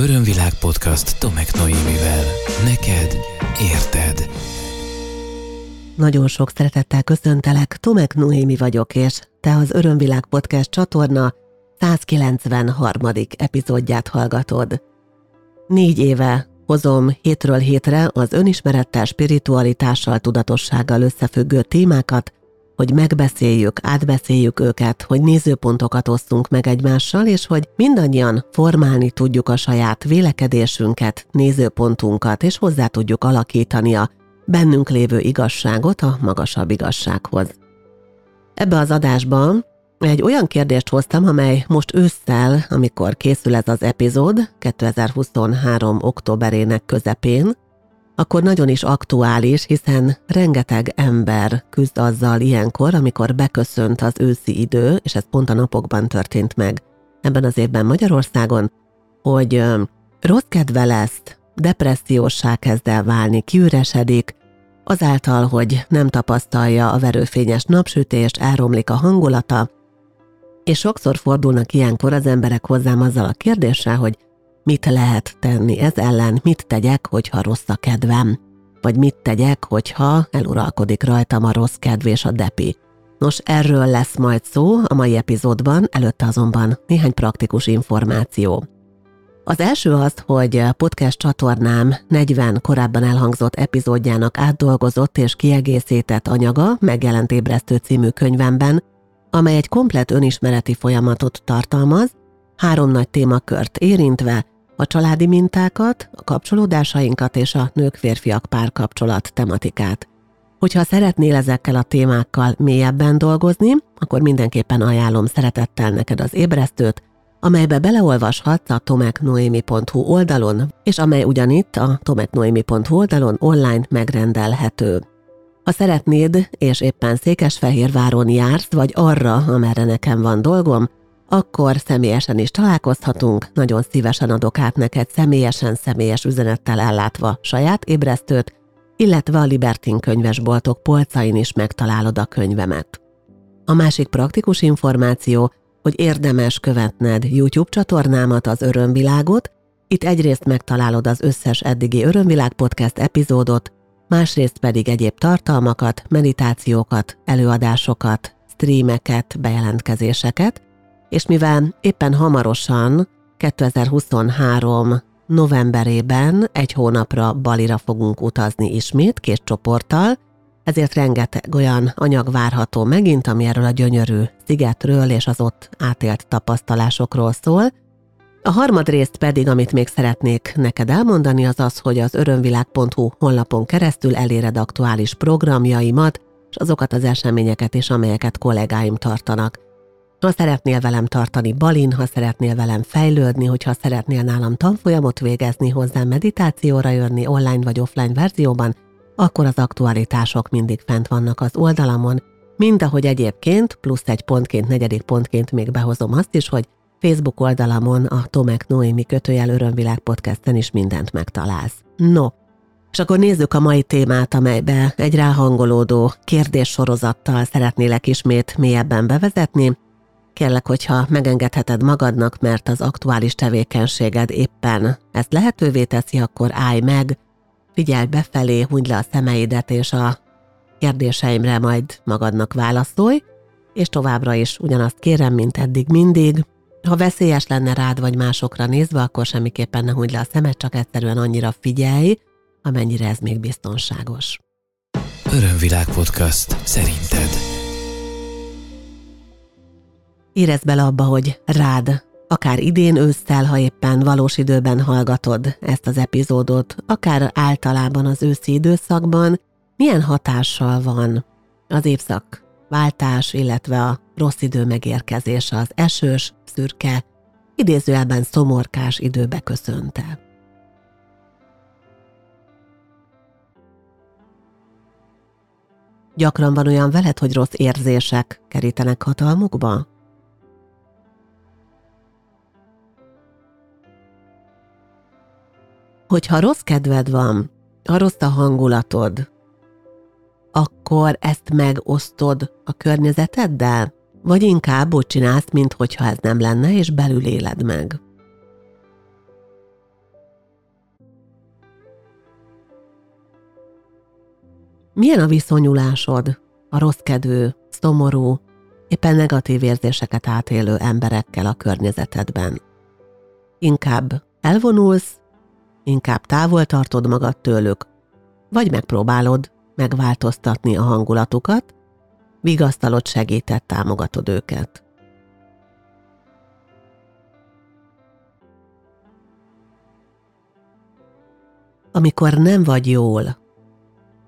Örömvilág podcast Tomek Noémivel. Neked érted. Nagyon sok szeretettel köszöntelek, Tomek Noémi vagyok, és te az Örömvilág podcast csatorna 193. epizódját hallgatod. Négy éve hozom hétről hétre az önismerettel, spiritualitással, tudatossággal összefüggő témákat, hogy megbeszéljük, átbeszéljük őket, hogy nézőpontokat osztunk meg egymással, és hogy mindannyian formálni tudjuk a saját vélekedésünket, nézőpontunkat, és hozzá tudjuk alakítani a bennünk lévő igazságot a magasabb igazsághoz. Ebbe az adásban egy olyan kérdést hoztam, amely most ősszel, amikor készül ez az epizód, 2023. októberének közepén, akkor nagyon is aktuális, hiszen rengeteg ember küzd azzal ilyenkor, amikor beköszönt az őszi idő, és ez pont a napokban történt meg. Ebben az évben Magyarországon, hogy rossz kedve lesz, depressziósá kezd el válni, kiüresedik, azáltal, hogy nem tapasztalja a verőfényes napsütést, elromlik a hangulata, és sokszor fordulnak ilyenkor az emberek hozzám azzal a kérdéssel, hogy Mit lehet tenni ez ellen, mit tegyek, hogyha rossz a kedvem? Vagy mit tegyek, hogyha eluralkodik rajtam a rossz kedv és a depi? Nos, erről lesz majd szó a mai epizódban, előtte azonban néhány praktikus információ. Az első az, hogy podcast csatornám 40 korábban elhangzott epizódjának átdolgozott és kiegészített anyaga megjelent ébresztő című könyvemben, amely egy komplet önismereti folyamatot tartalmaz, három nagy témakört érintve, a családi mintákat, a kapcsolódásainkat és a nők-férfiak párkapcsolat tematikát. Hogyha szeretnél ezekkel a témákkal mélyebben dolgozni, akkor mindenképpen ajánlom szeretettel neked az ébresztőt, amelybe beleolvashatsz a tomeknoemi.hu oldalon, és amely ugyanitt a tomeknoemi.hu oldalon online megrendelhető. Ha szeretnéd, és éppen Székesfehérváron jársz, vagy arra, amerre nekem van dolgom, akkor személyesen is találkozhatunk, nagyon szívesen adok át neked személyesen személyes üzenettel ellátva saját ébresztőt, illetve a Libertin könyvesboltok polcain is megtalálod a könyvemet. A másik praktikus információ, hogy érdemes követned YouTube csatornámat, az Örömvilágot, itt egyrészt megtalálod az összes eddigi Örömvilág podcast epizódot, másrészt pedig egyéb tartalmakat, meditációkat, előadásokat, streameket, bejelentkezéseket, és mivel éppen hamarosan 2023 novemberében egy hónapra Balira fogunk utazni ismét két csoporttal, ezért rengeteg olyan anyag várható megint, ami erről a gyönyörű szigetről és az ott átélt tapasztalásokról szól. A harmad részt pedig, amit még szeretnék neked elmondani, az az, hogy az örömvilág.hu honlapon keresztül eléred aktuális programjaimat, és azokat az eseményeket is, amelyeket kollégáim tartanak. Ha szeretnél velem tartani balin, ha szeretnél velem fejlődni, hogyha szeretnél nálam tanfolyamot végezni, hozzám meditációra jönni online vagy offline verzióban, akkor az aktualitások mindig fent vannak az oldalamon, mind ahogy egyébként, plusz egy pontként, negyedik pontként még behozom azt is, hogy Facebook oldalamon a Tomek Noémi kötőjel Örömvilág podcasten is mindent megtalálsz. No, és akkor nézzük a mai témát, amelybe egy ráhangolódó kérdéssorozattal szeretnélek ismét mélyebben bevezetni, Kérlek, hogyha megengedheted magadnak, mert az aktuális tevékenységed éppen ezt lehetővé teszi, akkor állj meg, figyelj befelé, hunyd le a szemeidet, és a kérdéseimre majd magadnak válaszolj, és továbbra is ugyanazt kérem, mint eddig mindig. Ha veszélyes lenne rád vagy másokra nézve, akkor semmiképpen ne hunyd le a szemed, csak egyszerűen annyira figyelj, amennyire ez még biztonságos. Örömvilág podcast. Szerinted? Érezd bele abba, hogy rád, akár idén ősszel, ha éppen valós időben hallgatod ezt az epizódot, akár általában az őszi időszakban, milyen hatással van az évszak váltás, illetve a rossz idő megérkezése, az esős, szürke, idézőjelben szomorkás időbe köszönte. Gyakran van olyan veled, hogy rossz érzések kerítenek hatalmukba? hogyha rossz kedved van, ha rossz a hangulatod, akkor ezt megosztod a környezeteddel? Vagy inkább úgy csinálsz, mint hogyha ez nem lenne, és belül éled meg? Milyen a viszonyulásod a rossz kedvű, szomorú, éppen negatív érzéseket átélő emberekkel a környezetedben? Inkább elvonulsz, inkább távol tartod magad tőlük, vagy megpróbálod megváltoztatni a hangulatukat, vigasztalod, segített, támogatod őket. Amikor nem vagy jól,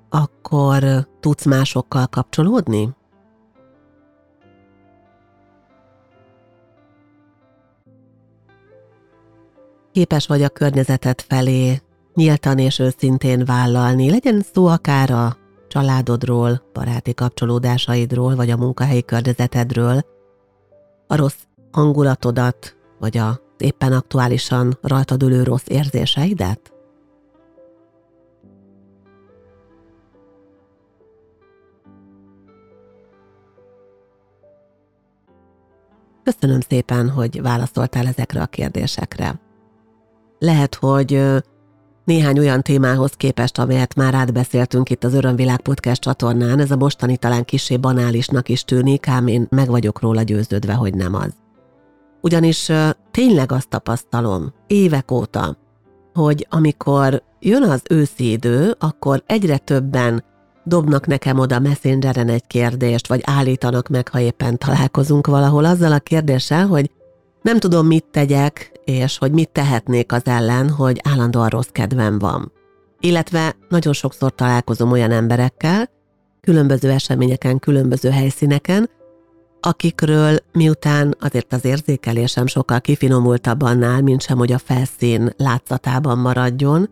akkor tudsz másokkal kapcsolódni? Képes vagy a környezetet felé nyíltan és őszintén vállalni, legyen szó akár a családodról, baráti kapcsolódásaidról, vagy a munkahelyi környezetedről, a rossz hangulatodat, vagy a éppen aktuálisan rajtad ülő rossz érzéseidet? Köszönöm szépen, hogy válaszoltál ezekre a kérdésekre. Lehet, hogy néhány olyan témához képest, amelyet már átbeszéltünk itt az Örömvilág Podcast csatornán, ez a mostani talán kisé banálisnak is tűnik, ám én meg vagyok róla győződve, hogy nem az. Ugyanis tényleg azt tapasztalom évek óta, hogy amikor jön az őszi idő, akkor egyre többen dobnak nekem oda messengeren egy kérdést, vagy állítanak meg, ha éppen találkozunk valahol azzal a kérdéssel, hogy nem tudom, mit tegyek, és hogy mit tehetnék az ellen, hogy állandóan rossz kedvem van. Illetve nagyon sokszor találkozom olyan emberekkel, különböző eseményeken, különböző helyszíneken, akikről miután azért az érzékelésem sokkal kifinomultabb annál, mint sem, hogy a felszín látszatában maradjon,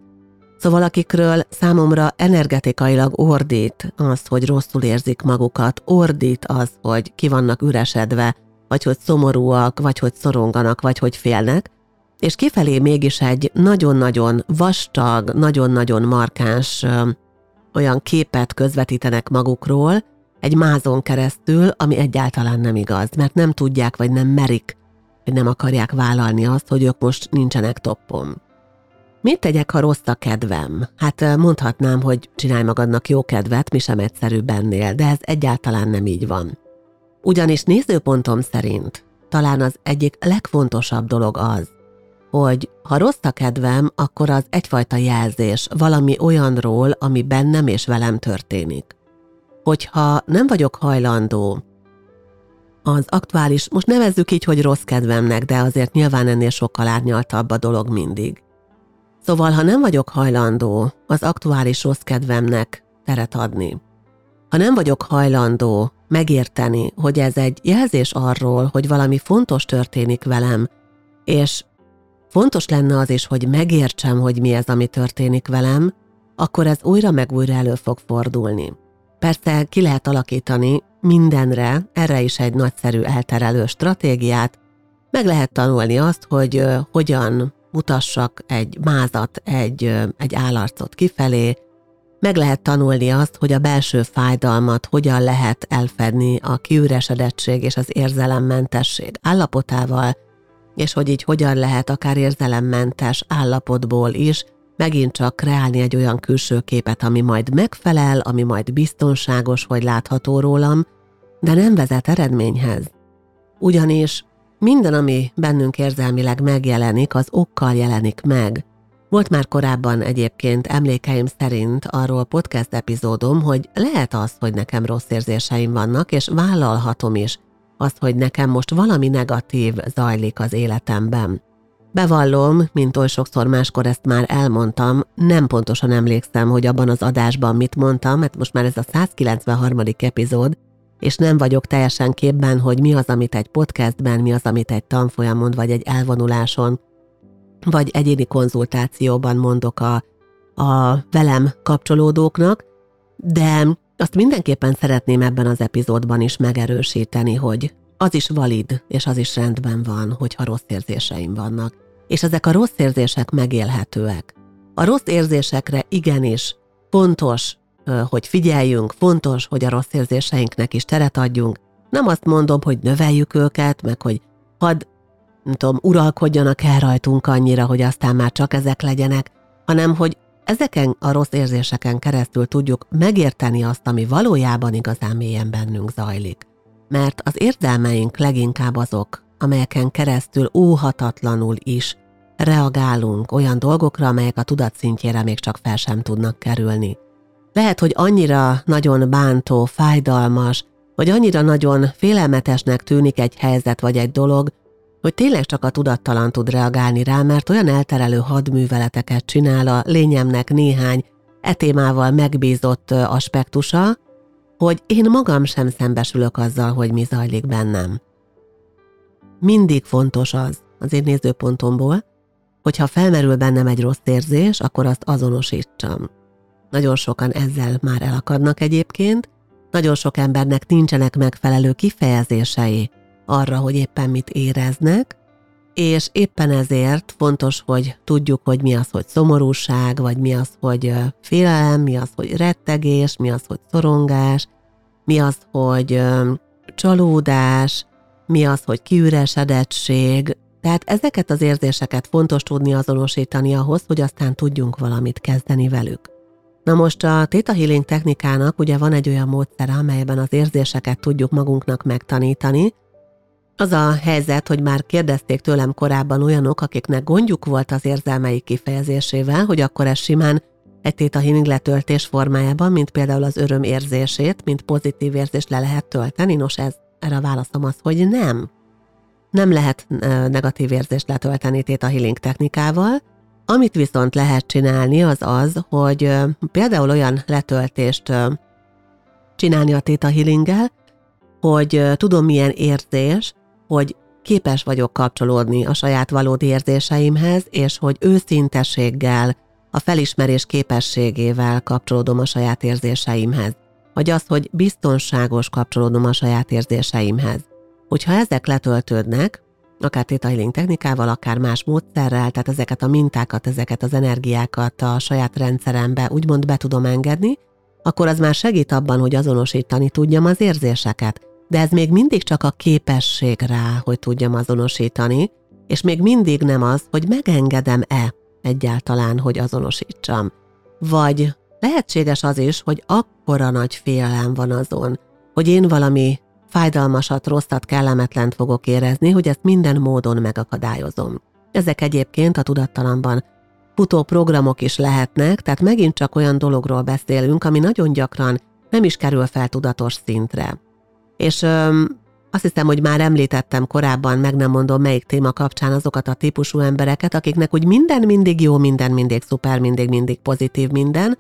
Szóval akikről számomra energetikailag ordít az, hogy rosszul érzik magukat, ordít az, hogy ki vannak üresedve, vagy hogy szomorúak, vagy hogy szoronganak, vagy hogy félnek, és kifelé mégis egy nagyon-nagyon vastag, nagyon-nagyon markáns olyan képet közvetítenek magukról, egy mázon keresztül, ami egyáltalán nem igaz, mert nem tudják, vagy nem merik, vagy nem akarják vállalni azt, hogy ők most nincsenek toppon. Mit tegyek, ha rossz a kedvem? Hát mondhatnám, hogy csinálj magadnak jó kedvet, mi sem egyszerű bennél, de ez egyáltalán nem így van. Ugyanis nézőpontom szerint talán az egyik legfontosabb dolog az, hogy ha rossz a kedvem, akkor az egyfajta jelzés valami olyanról, ami bennem és velem történik. Hogyha nem vagyok hajlandó az aktuális, most nevezzük így, hogy rossz kedvemnek, de azért nyilván ennél sokkal árnyaltabb a dolog mindig. Szóval, ha nem vagyok hajlandó az aktuális rossz kedvemnek teret adni, ha nem vagyok hajlandó megérteni, hogy ez egy jelzés arról, hogy valami fontos történik velem, és fontos lenne az is, hogy megértsem, hogy mi ez, ami történik velem, akkor ez újra meg újra elő fog fordulni. Persze ki lehet alakítani mindenre, erre is egy nagyszerű elterelő stratégiát, meg lehet tanulni azt, hogy hogyan mutassak egy mázat, egy, egy állarcot kifelé, meg lehet tanulni azt, hogy a belső fájdalmat hogyan lehet elfedni a kiüresedettség és az érzelemmentesség állapotával, és hogy így hogyan lehet akár érzelemmentes állapotból is megint csak kreálni egy olyan külső képet, ami majd megfelel, ami majd biztonságos, hogy látható rólam, de nem vezet eredményhez. Ugyanis minden, ami bennünk érzelmileg megjelenik, az okkal jelenik meg. Volt már korábban egyébként emlékeim szerint arról podcast epizódom, hogy lehet az, hogy nekem rossz érzéseim vannak, és vállalhatom is azt, hogy nekem most valami negatív zajlik az életemben. Bevallom, mint oly sokszor máskor ezt már elmondtam, nem pontosan emlékszem, hogy abban az adásban mit mondtam, mert most már ez a 193. epizód, és nem vagyok teljesen képben, hogy mi az, amit egy podcastben, mi az, amit egy tanfolyamon, vagy egy elvonuláson, vagy egyéni konzultációban mondok a, a velem kapcsolódóknak, de azt mindenképpen szeretném ebben az epizódban is megerősíteni, hogy az is valid, és az is rendben van, hogyha rossz érzéseim vannak. És ezek a rossz érzések megélhetőek. A rossz érzésekre igenis fontos hogy figyeljünk, fontos, hogy a rossz érzéseinknek is teret adjunk. Nem azt mondom, hogy növeljük őket, meg hogy hadd, nem tudom, uralkodjanak el rajtunk annyira, hogy aztán már csak ezek legyenek, hanem hogy ezeken a rossz érzéseken keresztül tudjuk megérteni azt, ami valójában igazán mélyen bennünk zajlik. Mert az érzelmeink leginkább azok, amelyeken keresztül óhatatlanul is reagálunk olyan dolgokra, amelyek a tudat szintjére még csak fel sem tudnak kerülni. Lehet, hogy annyira nagyon bántó, fájdalmas, vagy annyira nagyon félelmetesnek tűnik egy helyzet vagy egy dolog, hogy tényleg csak a tudattalan tud reagálni rá, mert olyan elterelő hadműveleteket csinál a lényemnek néhány etémával megbízott aspektusa, hogy én magam sem szembesülök azzal, hogy mi zajlik bennem. Mindig fontos az, az én nézőpontomból, hogyha felmerül bennem egy rossz érzés, akkor azt azonosítsam. Nagyon sokan ezzel már elakadnak egyébként, nagyon sok embernek nincsenek megfelelő kifejezései arra, hogy éppen mit éreznek, és éppen ezért fontos, hogy tudjuk, hogy mi az, hogy szomorúság, vagy mi az, hogy félelem, mi az, hogy rettegés, mi az, hogy szorongás, mi az, hogy csalódás, mi az, hogy kiüresedettség. Tehát ezeket az érzéseket fontos tudni azonosítani ahhoz, hogy aztán tudjunk valamit kezdeni velük. Na most a Theta Healing technikának ugye van egy olyan módszere, amelyben az érzéseket tudjuk magunknak megtanítani. Az a helyzet, hogy már kérdezték tőlem korábban olyanok, akiknek gondjuk volt az érzelmei kifejezésével, hogy akkor ez simán egy Theta Healing letöltés formájában, mint például az öröm érzését, mint pozitív érzést le lehet tölteni. Nos, ez, erre a válaszom az, hogy nem. Nem lehet negatív érzést letölteni Theta Healing technikával, amit viszont lehet csinálni, az az, hogy például olyan letöltést csinálni a Theta Healinggel, hogy tudom milyen érzés, hogy képes vagyok kapcsolódni a saját valódi érzéseimhez, és hogy őszintességgel, a felismerés képességével kapcsolódom a saját érzéseimhez. Vagy az, hogy biztonságos kapcsolódom a saját érzéseimhez. Hogyha ezek letöltődnek, akár Theta Healing technikával, akár más módszerrel, tehát ezeket a mintákat, ezeket az energiákat a saját rendszerembe úgymond be tudom engedni, akkor az már segít abban, hogy azonosítani tudjam az érzéseket. De ez még mindig csak a képesség rá, hogy tudjam azonosítani, és még mindig nem az, hogy megengedem-e egyáltalán, hogy azonosítsam. Vagy lehetséges az is, hogy akkora nagy félelem van azon, hogy én valami fájdalmasat, rosszat, kellemetlent fogok érezni, hogy ezt minden módon megakadályozom. Ezek egyébként a tudattalamban futó programok is lehetnek, tehát megint csak olyan dologról beszélünk, ami nagyon gyakran nem is kerül fel tudatos szintre. És azt hiszem, hogy már említettem korábban, meg nem mondom melyik téma kapcsán azokat a típusú embereket, akiknek úgy minden mindig jó, minden mindig szuper, mindig mindig pozitív minden,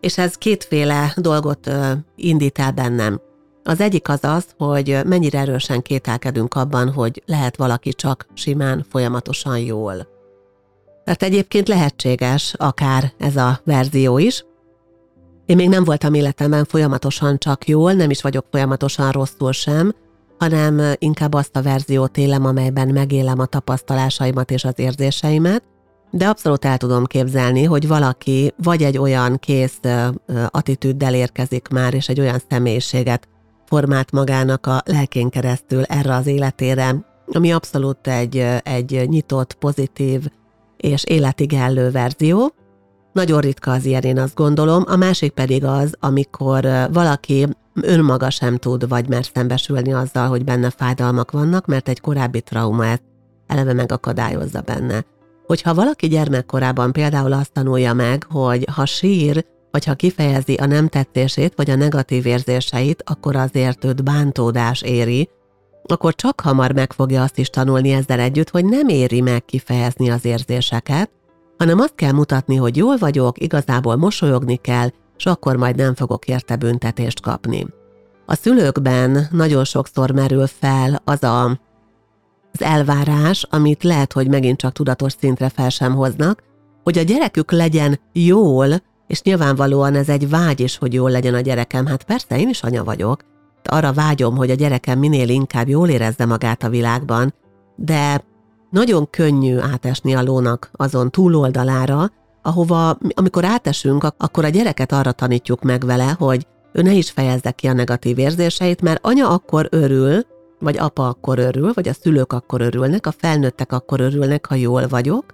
és ez kétféle dolgot indít el bennem. Az egyik az az, hogy mennyire erősen kételkedünk abban, hogy lehet valaki csak simán, folyamatosan jól. Tehát egyébként lehetséges akár ez a verzió is. Én még nem voltam életemben folyamatosan csak jól, nem is vagyok folyamatosan rosszul sem, hanem inkább azt a verziót élem, amelyben megélem a tapasztalásaimat és az érzéseimet, de abszolút el tudom képzelni, hogy valaki vagy egy olyan kész attitűddel érkezik már, és egy olyan személyiséget formált magának a lelkén keresztül erre az életére, ami abszolút egy, egy nyitott, pozitív és életigellő verzió. Nagyon ritka az ilyen, én azt gondolom. A másik pedig az, amikor valaki önmaga sem tud, vagy mer szembesülni azzal, hogy benne fájdalmak vannak, mert egy korábbi trauma ezt eleve megakadályozza benne. Hogyha valaki gyermekkorában például azt tanulja meg, hogy ha sír, vagy ha kifejezi a nem tetszését vagy a negatív érzéseit, akkor azért őt bántódás éri, akkor csak hamar meg fogja azt is tanulni ezzel együtt, hogy nem éri meg kifejezni az érzéseket, hanem azt kell mutatni, hogy jól vagyok, igazából mosolyogni kell, és akkor majd nem fogok érte büntetést kapni. A szülőkben nagyon sokszor merül fel az a, az elvárás, amit lehet, hogy megint csak tudatos szintre fel sem hoznak, hogy a gyerekük legyen jól, és nyilvánvalóan ez egy vágy is, hogy jól legyen a gyerekem. Hát persze, én is anya vagyok. Arra vágyom, hogy a gyerekem minél inkább jól érezze magát a világban, de nagyon könnyű átesni a lónak azon túloldalára, ahova, amikor átesünk, akkor a gyereket arra tanítjuk meg vele, hogy ő ne is fejezze ki a negatív érzéseit, mert anya akkor örül, vagy apa akkor örül, vagy a szülők akkor örülnek, a felnőttek akkor örülnek, ha jól vagyok,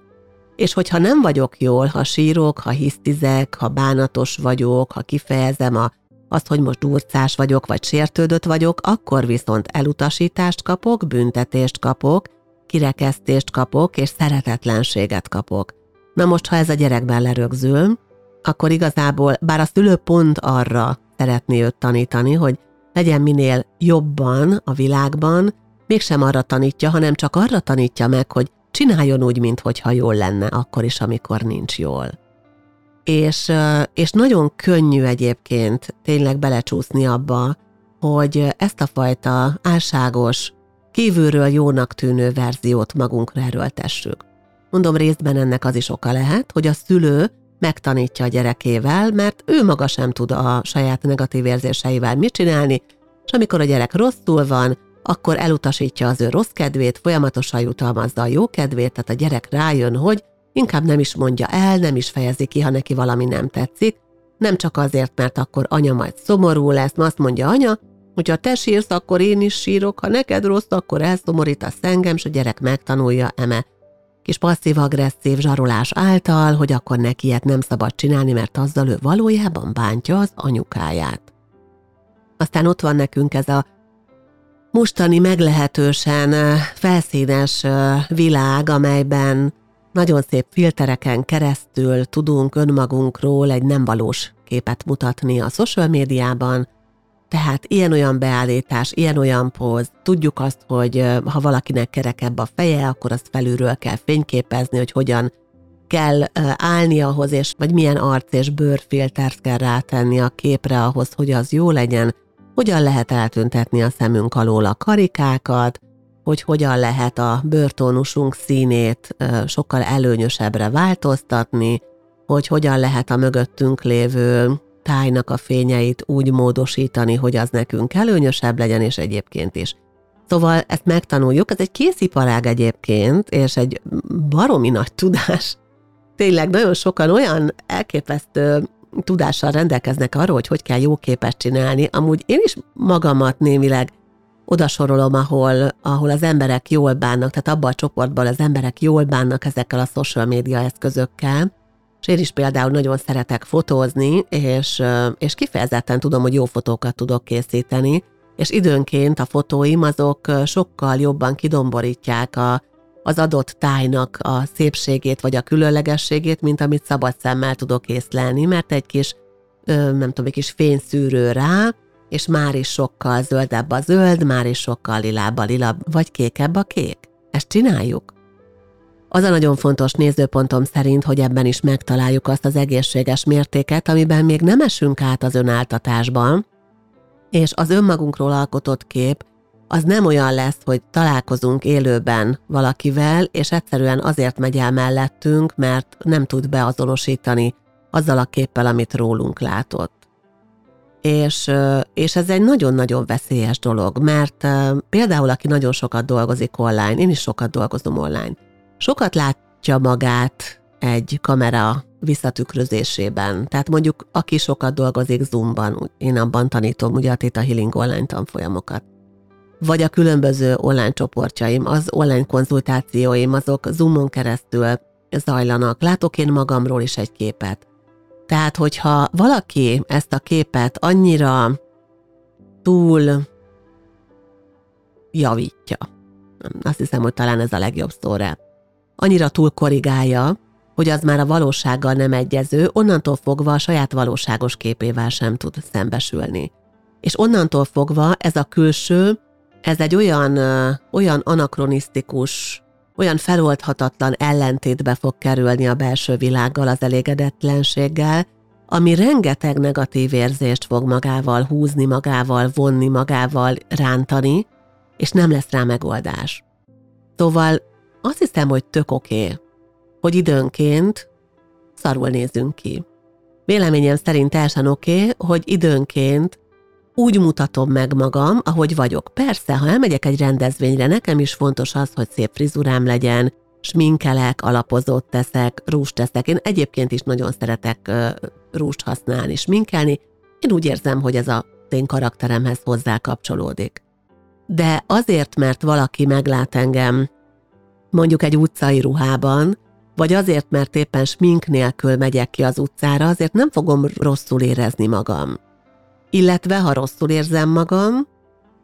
És hogyha nem vagyok jól, ha sírok, ha hisztizek, ha bánatos vagyok, ha kifejezem a, azt, hogy most durcás vagyok, vagy sértődött vagyok, akkor viszont elutasítást kapok, büntetést kapok, kirekesztést kapok, és szeretetlenséget kapok. Na most, ha ez a gyerekben lerögzül, akkor igazából, bár a szülő pont arra szeretné őt tanítani, hogy legyen minél jobban a világban, mégsem arra tanítja, hanem csak arra tanítja meg, hogy csináljon úgy, mintha jól lenne, akkor is, amikor nincs jól. És, és nagyon könnyű egyébként tényleg belecsúszni abba, hogy ezt a fajta álságos, kívülről jónak tűnő verziót magunkra erőltessük. Mondom, részben ennek az is oka lehet, hogy a szülő megtanítja a gyerekével, mert ő maga sem tud a saját negatív érzéseivel mit csinálni, és amikor a gyerek rosszul van, akkor elutasítja az ő rossz kedvét, folyamatosan jutalmazza a jó kedvét, tehát a gyerek rájön, hogy inkább nem is mondja el, nem is fejezi ki, ha neki valami nem tetszik, nem csak azért, mert akkor anya majd szomorú lesz, mert azt mondja anya, hogyha te sírsz, akkor én is sírok, ha neked rossz, akkor elszomorítasz engem, és a gyerek megtanulja eme kis passzív-agresszív zsarolás által, hogy akkor neki ilyet nem szabad csinálni, mert azzal ő valójában bántja az anyukáját. Aztán ott van nekünk ez a mostani meglehetősen felszínes világ, amelyben nagyon szép filtereken keresztül tudunk önmagunkról egy nem valós képet mutatni a social médiában, tehát ilyen-olyan beállítás, ilyen-olyan póz, tudjuk azt, hogy ha valakinek kerekebb a feje, akkor azt felülről kell fényképezni, hogy hogyan kell állni ahhoz, és vagy milyen arc és bőrfiltert kell rátenni a képre ahhoz, hogy az jó legyen, hogyan lehet eltüntetni a szemünk alól a karikákat, hogy hogyan lehet a bőrtónusunk színét sokkal előnyösebbre változtatni, hogy hogyan lehet a mögöttünk lévő tájnak a fényeit úgy módosítani, hogy az nekünk előnyösebb legyen, és egyébként is. Szóval ezt megtanuljuk, ez egy késziparág egyébként, és egy baromi nagy tudás. Tényleg nagyon sokan olyan elképesztő tudással rendelkeznek arról, hogy hogy kell jó képet csinálni. Amúgy én is magamat némileg odasorolom, ahol, ahol az emberek jól bánnak, tehát abban a csoportban az emberek jól bánnak ezekkel a social média eszközökkel, és én is például nagyon szeretek fotózni, és, és kifejezetten tudom, hogy jó fotókat tudok készíteni, és időnként a fotóim azok sokkal jobban kidomborítják a, az adott tájnak a szépségét vagy a különlegességét, mint amit szabad szemmel tudok észlelni, mert egy kis, nem tudom, egy kis fényszűrő rá, és már is sokkal zöldebb a zöld, már is sokkal lilább a lila, vagy kékebb a kék. Ezt csináljuk. Az a nagyon fontos nézőpontom szerint, hogy ebben is megtaláljuk azt az egészséges mértéket, amiben még nem esünk át az önáltatásban, és az önmagunkról alkotott kép az nem olyan lesz, hogy találkozunk élőben valakivel, és egyszerűen azért megy el mellettünk, mert nem tud beazonosítani azzal a képpel, amit rólunk látott. És, és ez egy nagyon-nagyon veszélyes dolog, mert például aki nagyon sokat dolgozik online, én is sokat dolgozom online, sokat látja magát egy kamera visszatükrözésében. Tehát mondjuk, aki sokat dolgozik Zoomban, én abban tanítom ugye a Theta Healing online tanfolyamokat. Vagy a különböző online csoportjaim, az online konzultációim, azok Zoomon keresztül zajlanak. Látok én magamról is egy képet. Tehát, hogyha valaki ezt a képet annyira túl javítja, azt hiszem, hogy talán ez a legjobb szó annyira túl korrigálja, hogy az már a valósággal nem egyező, onnantól fogva a saját valóságos képével sem tud szembesülni. És onnantól fogva ez a külső, ez egy olyan, olyan anakronisztikus, olyan feloldhatatlan ellentétbe fog kerülni a belső világgal, az elégedetlenséggel, ami rengeteg negatív érzést fog magával húzni, magával vonni, magával rántani, és nem lesz rá megoldás. Szóval azt hiszem, hogy tök oké, okay, hogy időnként szarul nézünk ki. Véleményem szerint teljesen oké, okay, hogy időnként úgy mutatom meg magam, ahogy vagyok. Persze, ha elmegyek egy rendezvényre, nekem is fontos az, hogy szép frizurám legyen, sminkelek, alapozott teszek, rúst teszek. Én egyébként is nagyon szeretek rúst használni, sminkelni. Én úgy érzem, hogy ez a én karakteremhez hozzá kapcsolódik. De azért, mert valaki meglát engem mondjuk egy utcai ruhában, vagy azért, mert éppen smink nélkül megyek ki az utcára, azért nem fogom rosszul érezni magam. Illetve, ha rosszul érzem magam,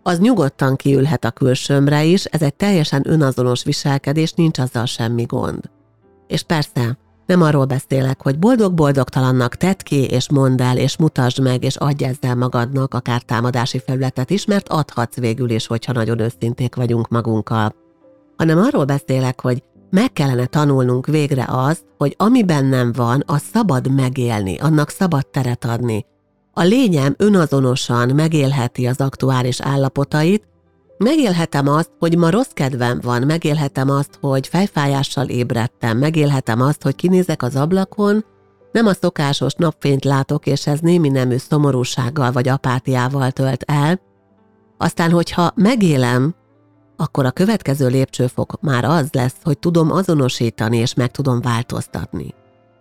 az nyugodtan kiülhet a külsőmre is, ez egy teljesen önazonos viselkedés, nincs azzal semmi gond. És persze, nem arról beszélek, hogy boldog-boldogtalannak tedd ki, és mondd el, és mutasd meg, és adj ezzel magadnak akár támadási felületet is, mert adhatsz végül is, hogyha nagyon őszinték vagyunk magunkkal. Hanem arról beszélek, hogy meg kellene tanulnunk végre azt, hogy ami bennem van, az szabad megélni, annak szabad teret adni. A lényem önazonosan megélheti az aktuális állapotait, Megélhetem azt, hogy ma rossz kedvem van, megélhetem azt, hogy fejfájással ébredtem, megélhetem azt, hogy kinézek az ablakon, nem a szokásos napfényt látok, és ez némi nemű szomorúsággal vagy apátiával tölt el. Aztán, hogyha megélem, akkor a következő lépcsőfok már az lesz, hogy tudom azonosítani és meg tudom változtatni.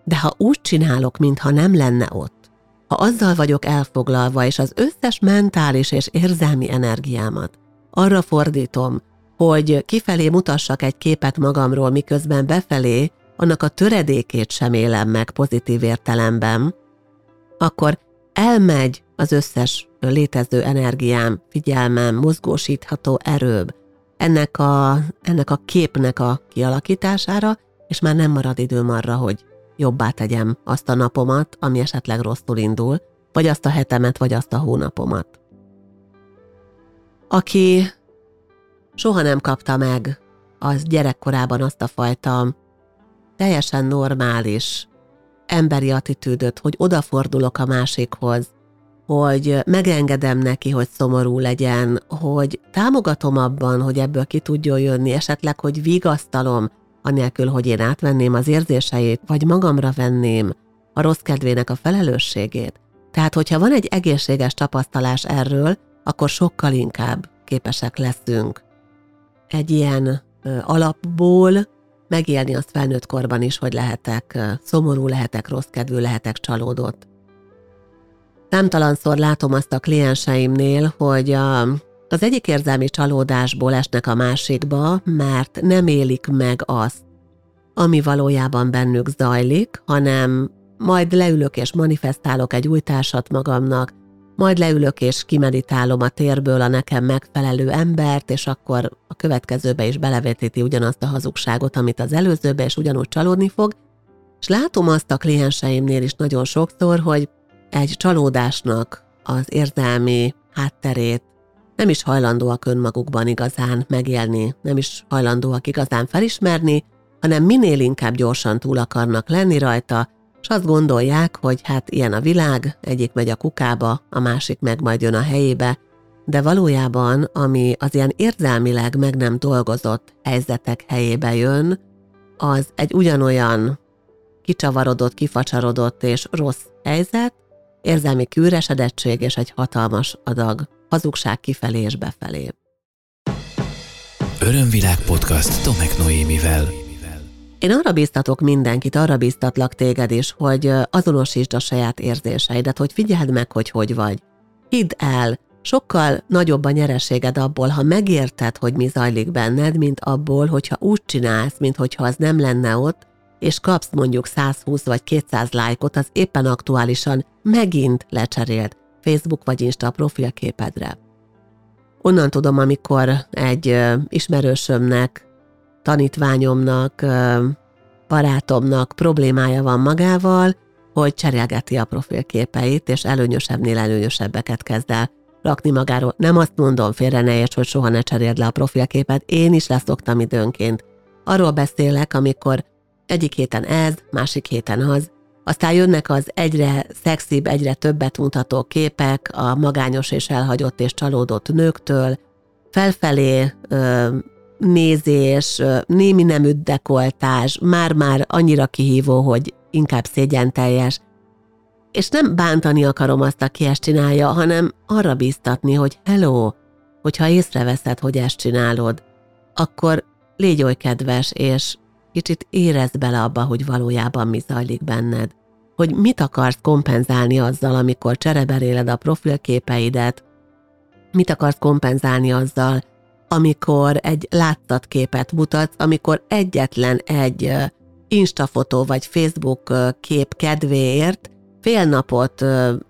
De ha úgy csinálok, mintha nem lenne ott, ha azzal vagyok elfoglalva, és az összes mentális és érzelmi energiámat arra fordítom, hogy kifelé mutassak egy képet magamról, miközben befelé annak a töredékét sem élem meg pozitív értelemben, akkor elmegy az összes létező energiám, figyelmem, mozgósítható erőbb ennek a, ennek a képnek a kialakítására, és már nem marad időm arra, hogy jobbá tegyem azt a napomat, ami esetleg rosszul indul, vagy azt a hetemet, vagy azt a hónapomat. Aki soha nem kapta meg az gyerekkorában azt a fajta teljesen normális emberi attitűdöt, hogy odafordulok a másikhoz, hogy megengedem neki, hogy szomorú legyen, hogy támogatom abban, hogy ebből ki tudjon jönni, esetleg, hogy vigasztalom, anélkül, hogy én átvenném az érzéseit, vagy magamra venném a rossz kedvének a felelősségét. Tehát, hogyha van egy egészséges tapasztalás erről, akkor sokkal inkább képesek leszünk egy ilyen alapból megélni azt felnőtt korban is, hogy lehetek szomorú, lehetek rossz kedvű, lehetek csalódott. Számtalanszor látom azt a klienseimnél, hogy a, az egyik érzelmi csalódásból esnek a másikba, mert nem élik meg azt, ami valójában bennük zajlik, hanem majd leülök és manifestálok egy új társat magamnak, majd leülök és kimeditálom a térből a nekem megfelelő embert, és akkor a következőbe is belevetíti ugyanazt a hazugságot, amit az előzőbe, és ugyanúgy csalódni fog, és látom azt a klienseimnél is nagyon sokszor, hogy egy csalódásnak az érzelmi hátterét nem is hajlandóak önmagukban igazán megélni, nem is hajlandóak igazán felismerni, hanem minél inkább gyorsan túl akarnak lenni rajta, és azt gondolják, hogy hát ilyen a világ, egyik megy a kukába, a másik meg majd jön a helyébe, de valójában, ami az ilyen érzelmileg meg nem dolgozott helyzetek helyébe jön, az egy ugyanolyan kicsavarodott, kifacsarodott és rossz helyzet, érzelmi kűresedettség és egy hatalmas adag hazugság kifelé és befelé. Örömvilág podcast Tomek Noémivel. Én arra bíztatok mindenkit, arra bíztatlak téged is, hogy azonosítsd a saját érzéseidet, hogy figyeld meg, hogy hogy vagy. Hidd el, sokkal nagyobb a nyereséged abból, ha megérted, hogy mi zajlik benned, mint abból, hogyha úgy csinálsz, mint hogyha az nem lenne ott, és kapsz mondjuk 120 vagy 200 lájkot az éppen aktuálisan megint lecserélt Facebook vagy Insta profilképedre. Onnan tudom, amikor egy ismerősömnek tanítványomnak, barátomnak problémája van magával, hogy cserélgeti a profilképeit, és előnyösebbnél előnyösebbeket kezd el rakni magáról. Nem azt mondom, félre ne érts, hogy soha ne cseréld le a profilképet, én is leszoktam időnként. Arról beszélek, amikor egyik héten ez, másik héten az, aztán jönnek az egyre szexibb, egyre többet mutató képek a magányos és elhagyott és csalódott nőktől, felfelé ö, nézés, némi nemű dekoltás, már-már annyira kihívó, hogy inkább szégyenteljes. És nem bántani akarom azt, aki ezt csinálja, hanem arra bíztatni, hogy hello, hogyha észreveszed, hogy ezt csinálod, akkor légy oly kedves, és kicsit érezd bele abba, hogy valójában mi zajlik benned. Hogy mit akarsz kompenzálni azzal, amikor csereberéled a profilképeidet, mit akarsz kompenzálni azzal, amikor egy láttatképet mutatsz, amikor egyetlen egy instafotó vagy Facebook kép kedvéért fél napot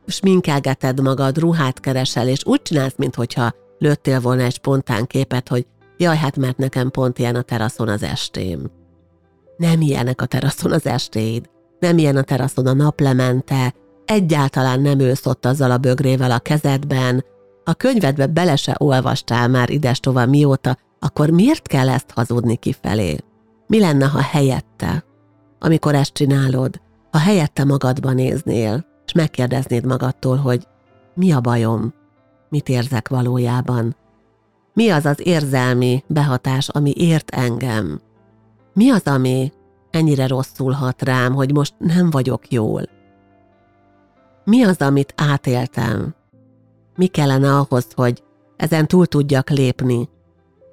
sminkelgeted magad, ruhát keresel, és úgy csinálsz, mintha lőttél volna egy spontán képet, hogy jaj, hát mert nekem pont ilyen a teraszon az estém. Nem ilyenek a teraszon az estéid, nem ilyen a teraszon a naplemente, egyáltalán nem ősz ott azzal a bögrével a kezedben, a könyvedbe bele se olvastál már idestova mióta, akkor miért kell ezt hazudni kifelé? Mi lenne, ha helyette, amikor ezt csinálod, ha helyette magadba néznél, és megkérdeznéd magadtól, hogy mi a bajom, mit érzek valójában, mi az az érzelmi behatás, ami ért engem, mi az, ami ennyire rosszul hat rám, hogy most nem vagyok jól? Mi az, amit átéltem? Mi kellene ahhoz, hogy ezen túl tudjak lépni?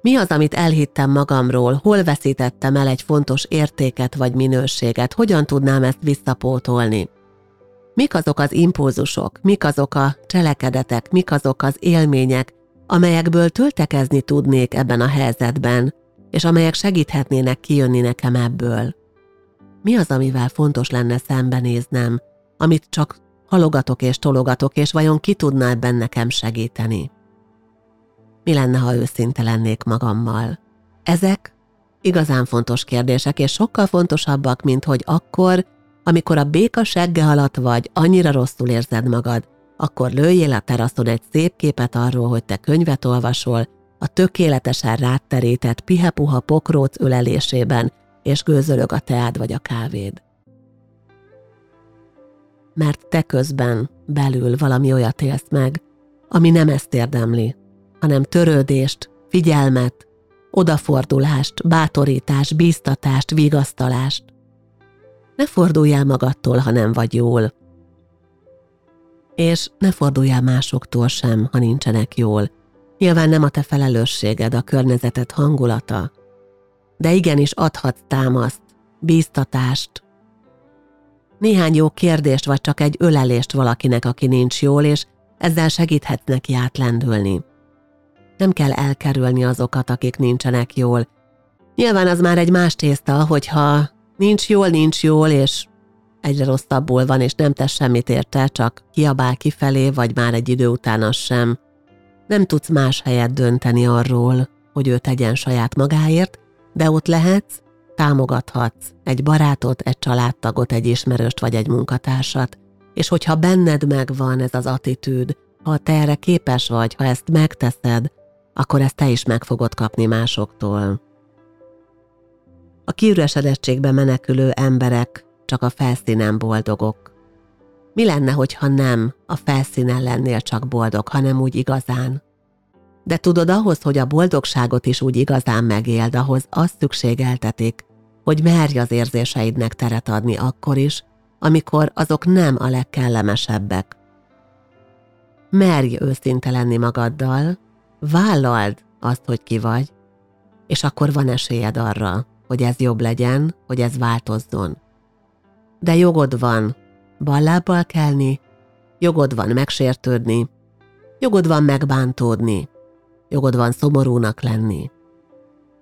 Mi az, amit elhittem magamról, hol veszítettem el egy fontos értéket vagy minőséget, hogyan tudnám ezt visszapótolni? Mik azok az impulzusok, mik azok a cselekedetek, mik azok az élmények, amelyekből töltekezni tudnék ebben a helyzetben, és amelyek segíthetnének kijönni nekem ebből? Mi az, amivel fontos lenne szembenéznem, amit csak halogatok és tologatok, és vajon ki tudná ebben nekem segíteni? Mi lenne, ha őszinte lennék magammal? Ezek igazán fontos kérdések, és sokkal fontosabbak, mint hogy akkor, amikor a béka segge alatt vagy, annyira rosszul érzed magad, akkor lőjél a teraszon egy szép képet arról, hogy te könyvet olvasol, a tökéletesen rátterített pihepuha pokróc ölelésében, és gőzölög a teád vagy a kávéd. Mert te közben belül valami olyat élsz meg, ami nem ezt érdemli, hanem törődést, figyelmet, odafordulást, bátorítást, bíztatást, vigasztalást. Ne forduljál magadtól, ha nem vagy jól. És ne forduljál másoktól sem, ha nincsenek jól. Nyilván nem a te felelősséged, a környezetet hangulata, de igenis adhatsz támaszt, bíztatást, néhány jó kérdést vagy csak egy ölelést valakinek, aki nincs jól, és ezzel segíthetsz neki átlendülni. Nem kell elkerülni azokat, akik nincsenek jól. Nyilván az már egy más tészta, hogyha nincs jól, nincs jól, és egyre rosszabbul van, és nem tesz semmit érte, csak kiabál kifelé, vagy már egy idő után az sem. Nem tudsz más helyet dönteni arról, hogy ő tegyen saját magáért, de ott lehetsz, támogathatsz egy barátot, egy családtagot, egy ismerőst vagy egy munkatársat, és hogyha benned megvan ez az attitűd, ha te erre képes vagy, ha ezt megteszed, akkor ezt te is meg fogod kapni másoktól. A kiüresedettségbe menekülő emberek csak a felszínen boldogok. Mi lenne, hogyha nem a felszínen lennél csak boldog, hanem úgy igazán? De tudod, ahhoz, hogy a boldogságot is úgy igazán megéld, ahhoz azt szükségeltetik, hogy merj az érzéseidnek teret adni akkor is, amikor azok nem a legkellemesebbek. Merj őszinte lenni magaddal, vállald azt, hogy ki vagy, és akkor van esélyed arra, hogy ez jobb legyen, hogy ez változzon. De jogod van ballábbal kelni, jogod van megsértődni, jogod van megbántódni, jogod van szomorúnak lenni.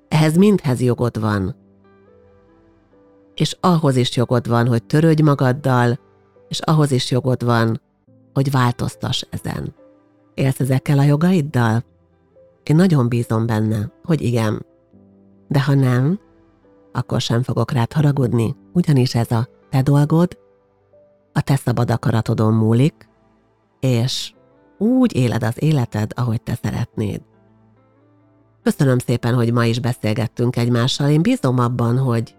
Ehhez mindhez jogod van. És ahhoz is jogod van, hogy törődj magaddal, és ahhoz is jogod van, hogy változtass ezen. Élsz ezekkel a jogaiddal? Én nagyon bízom benne, hogy igen. De ha nem, akkor sem fogok rád haragudni, ugyanis ez a te dolgod, a te szabad akaratodon múlik, és úgy éled az életed, ahogy te szeretnéd. Köszönöm szépen, hogy ma is beszélgettünk egymással. Én bízom abban, hogy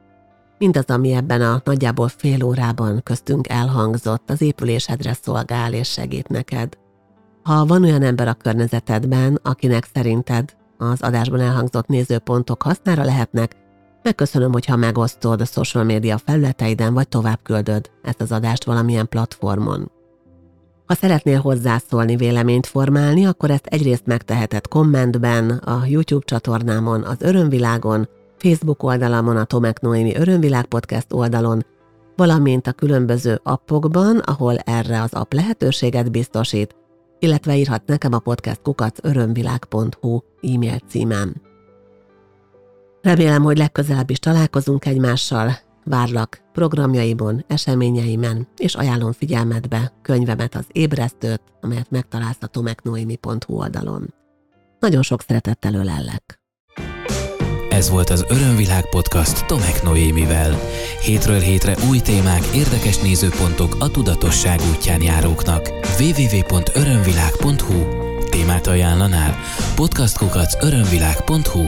mindaz, ami ebben a nagyjából fél órában köztünk elhangzott, az épülésedre szolgál és segít neked. Ha van olyan ember a környezetedben, akinek szerinted az adásban elhangzott nézőpontok hasznára lehetnek, megköszönöm, hogyha megosztod a social média felületeiden, vagy tovább küldöd ezt az adást valamilyen platformon. Ha szeretnél hozzászólni, véleményt formálni, akkor ezt egyrészt megteheted kommentben, a YouTube csatornámon, az Örömvilágon, Facebook oldalamon, a Tomek Noémi Örömvilág podcast oldalon, valamint a különböző appokban, ahol erre az app lehetőséget biztosít, illetve írhat nekem a podcast kukac örömvilág.hu e-mail címem. Remélem, hogy legközelebb is találkozunk egymással. Várlak programjaimon, eseményeimen, és ajánlom figyelmetbe könyvemet az ébresztőt, amelyet megtalálsz a tomeknoemi.hu oldalon. Nagyon sok szeretettel ölellek. Ez volt az Örömvilág podcast Tomek Noémivel. Hétről hétre új témák, érdekes nézőpontok a tudatosság útján járóknak. www.örömvilág.hu Témát ajánlanál? Podcastkukac örömvilág.hu